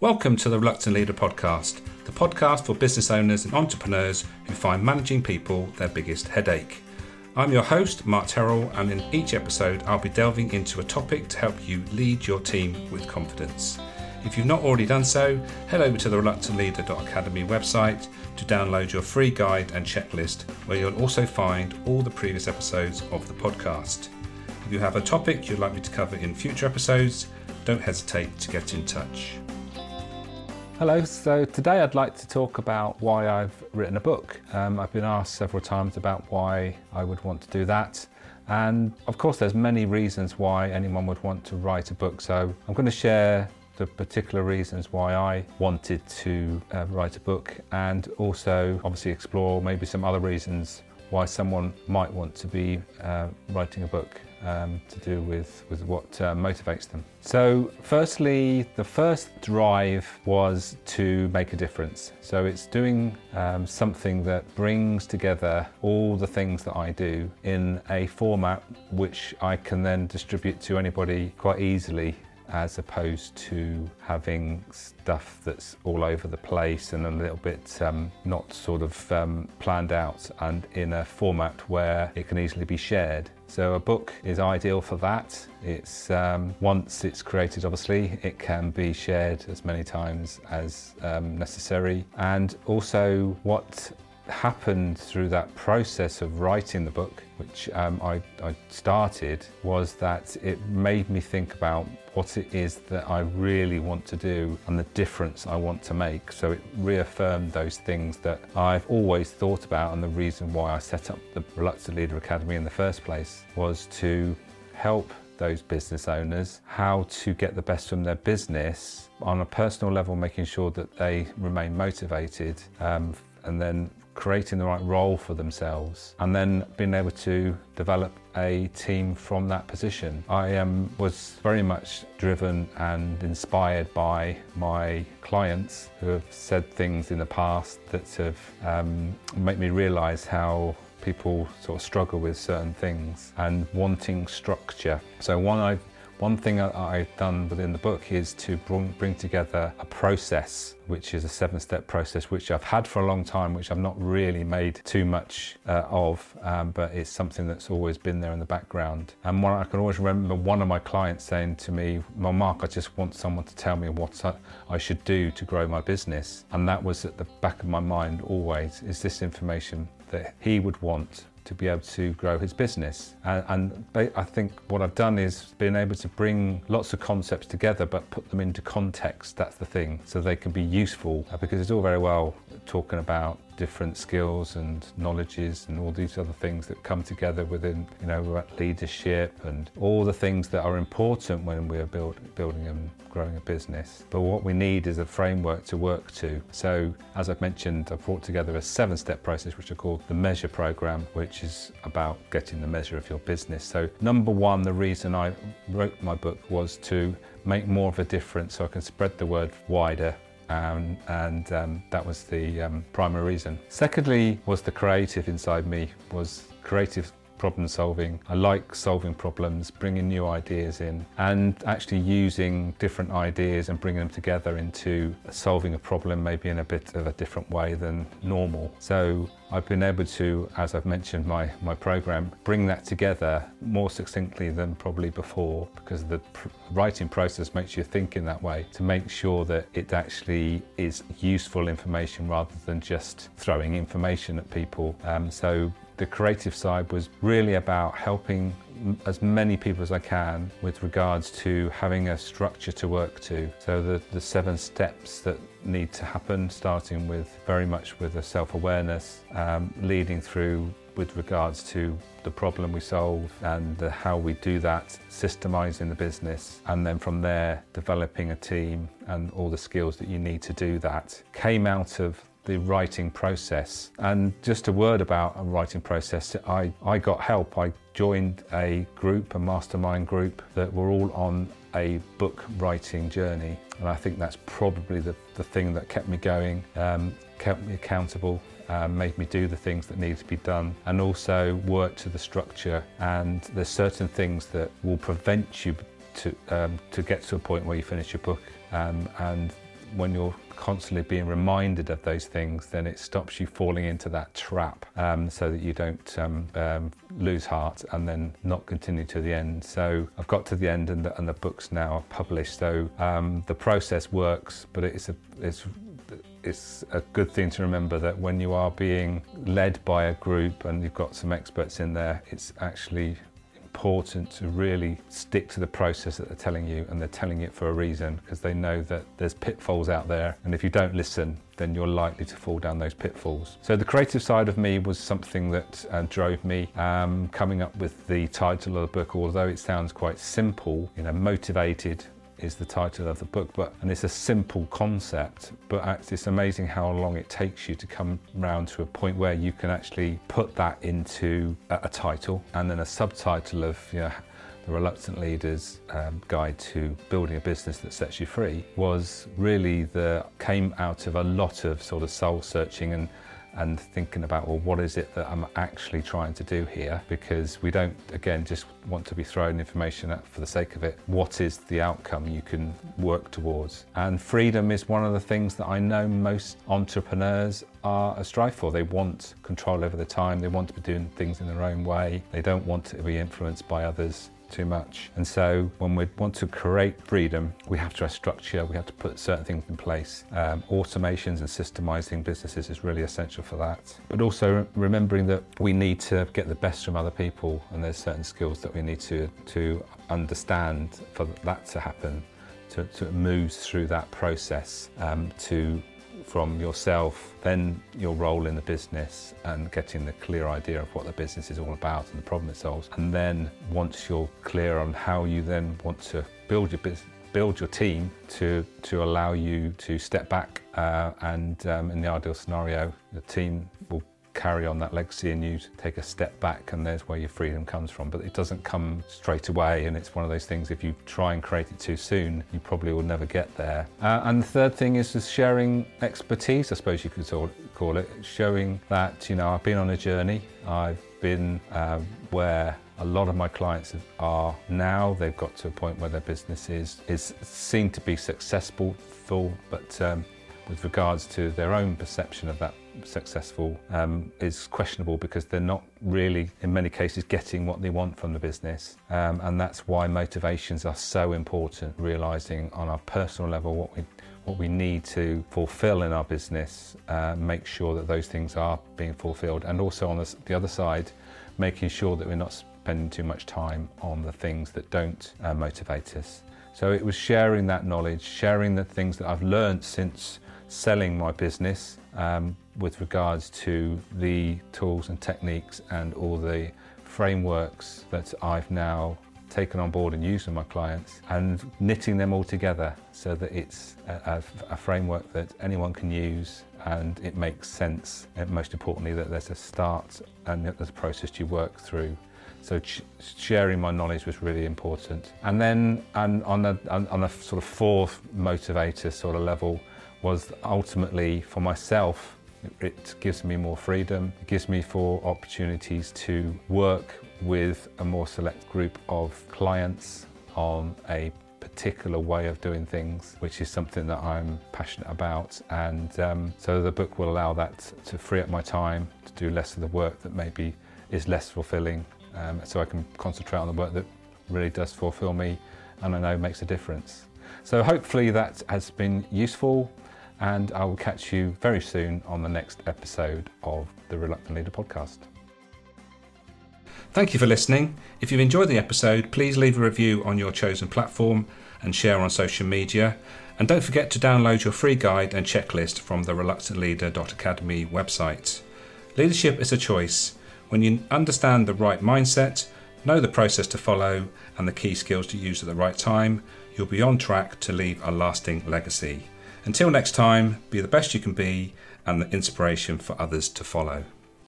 Welcome to the Reluctant Leader podcast, the podcast for business owners and entrepreneurs who find managing people their biggest headache. I'm your host, Mark Terrell, and in each episode, I'll be delving into a topic to help you lead your team with confidence. If you've not already done so, head over to the reluctantleader.academy website to download your free guide and checklist, where you'll also find all the previous episodes of the podcast. If you have a topic you'd like me to cover in future episodes, don't hesitate to get in touch. Hello, so today I'd like to talk about why I've written a book. Um, I've been asked several times about why I would want to do that. And of course, there's many reasons why anyone would want to write a book. So I'm going to share the particular reasons why I wanted to uh, write a book and also obviously explore maybe some other reasons why someone might want to be uh, writing a book um, to do with, with what uh, motivates them. So, firstly, the first drive was to make a difference. So, it's doing um, something that brings together all the things that I do in a format which I can then distribute to anybody quite easily as opposed to having stuff that's all over the place and a little bit um, not sort of um, planned out and in a format where it can easily be shared. So a book is ideal for that. It's um, once it's created, obviously, it can be shared as many times as um, necessary. And also, what happened through that process of writing the book, which um, I, I, started, was that it made me think about what it is that I really want to do and the difference I want to make. So it reaffirmed those things that I've always thought about, and the reason why I set up the Reluctant Leader Academy in the first place was to help those business owners how to get the best from their business on a personal level, making sure that they remain motivated um, and then creating the right role for themselves, and then being able to develop a team from that position. I um, was very much driven and inspired by my clients who have said things in the past that have um, made me realise how people sort of struggle with certain things and wanting structure. So one I've one thing I've done within the book is to bring together a process, which is a seven step process, which I've had for a long time, which I've not really made too much uh, of, um, but it's something that's always been there in the background. And one, I can always remember one of my clients saying to me, Well, Mark, I just want someone to tell me what I, I should do to grow my business. And that was at the back of my mind always is this information that he would want to be able to grow his business. And, and, I think what I've done is been able to bring lots of concepts together, but put them into context. That's the thing, so they can be useful. Uh, because it's all very well talking about different skills and knowledges and all these other things that come together within, you know, leadership and all the things that are important when we're build, building and growing a business. But what we need is a framework to work to. So, as I've mentioned, I've brought together a seven step process which I call the Measure Program, which is about getting the measure of your business. So, number one, the reason I wrote my book was to make more of a difference so I can spread the word wider um, and um, that was the um, primary reason. Secondly, was the creative inside me, was creative problem solving. I like solving problems, bringing new ideas in, and actually using different ideas and bringing them together into solving a problem maybe in a bit of a different way than normal. So I've been able to, as I've mentioned my, my program, bring that together more succinctly than probably before because the pr- writing process makes you think in that way to make sure that it actually is useful information rather than just throwing information at people. Um, so the creative side was really about helping as many people as I can with regards to having a structure to work to. So the, the seven steps that need to happen, starting with very much with a self-awareness, um, leading through with regards to the problem we solve and the, how we do that, systemizing the business, and then from there developing a team and all the skills that you need to do that came out of the writing process. And just a word about a writing process, I, I got help. I joined a group, a mastermind group, that were all on a book writing journey. And I think that's probably the, the thing that kept me going, um, kept me accountable, um, made me do the things that need to be done, and also work to the structure. And there's certain things that will prevent you to, um, to get to a point where you finish your book. Um, and when you're constantly being reminded of those things, then it stops you falling into that trap um, so that you don't um, um, lose heart and then not continue to the end. So I've got to the end and the, and the book's now published. So um, the process works, but it's a, it's it's a good thing to remember that when you are being led by a group and you've got some experts in there, it's actually important to really stick to the process that they're telling you and they're telling it for a reason because they know that there's pitfalls out there and if you don't listen then you're likely to fall down those pitfalls. So the creative side of me was something that uh, drove me um, coming up with the title of the book although it sounds quite simple, you know, motivated is the title of the book, but and it's a simple concept, but it's amazing how long it takes you to come round to a point where you can actually put that into a, a title and then a subtitle of you know, the Reluctant Leader's um, Guide to Building a Business That Sets You Free was really the came out of a lot of sort of soul searching and and thinking about, well, what is it that I'm actually trying to do here? Because we don't, again, just want to be throwing information out for the sake of it. What is the outcome you can work towards? And freedom is one of the things that I know most entrepreneurs are a strive for. They want control over the time, they want to be doing things in their own way, they don't want to be influenced by others too much. And so when we want to create freedom, we have to have structure, we have to put certain things in place. Um, automations and systemizing businesses is really essential for that. But also remembering that we need to get the best from other people and there's certain skills that we need to, to understand for that to happen. To, to move through that process um, to from yourself, then your role in the business and getting the clear idea of what the business is all about and the problem it solves. And then once you're clear on how you then want to build your business, build your team to to allow you to step back uh, and um, in the ideal scenario the team will carry on that legacy and you take a step back and there's where your freedom comes from. But it doesn't come straight away and it's one of those things if you try and create it too soon you probably will never get there. Uh, and the third thing is just sharing expertise i suppose you could call it. Showing that you know i've been on a journey. I've been uh, where a lot of my clients are now. They've got to a point where their business is is seen to be successful full but um, with regards to their own perception of that successful um, is questionable because they're not really, in many cases, getting what they want from the business. Um, and that's why motivations are so important, realizing on our personal level what we what we need to fulfill in our business, uh, make sure that those things are being fulfilled, and also on the, the, other side, making sure that we're not spending too much time on the things that don't uh, motivate us. So it was sharing that knowledge, sharing the things that I've learned since selling my business um, with regards to the tools and techniques and all the frameworks that I've now taken on board and used with my clients and knitting them all together so that it's a, a, a, framework that anyone can use and it makes sense. And most importantly that there's a start and there's a process you work through. So ch- sharing my knowledge was really important. And then and on a, on a sort of fourth motivator sort of level was ultimately for myself it gives me more freedom, it gives me for opportunities to work with a more select group of clients on a particular way of doing things, which is something that I'm passionate about. And um, so the book will allow that to free up my time to do less of the work that maybe is less fulfilling. Um, so I can concentrate on the work that really does fulfill me and I know makes a difference. So hopefully that has been useful and I will catch you very soon on the next episode of the Reluctant Leader podcast. Thank you for listening. If you've enjoyed the episode, please leave a review on your chosen platform and share on social media. And don't forget to download your free guide and checklist from the reluctantleader.academy website. Leadership is a choice. When you understand the right mindset, know the process to follow, and the key skills to use at the right time, you'll be on track to leave a lasting legacy. Until next time, be the best you can be and the inspiration for others to follow.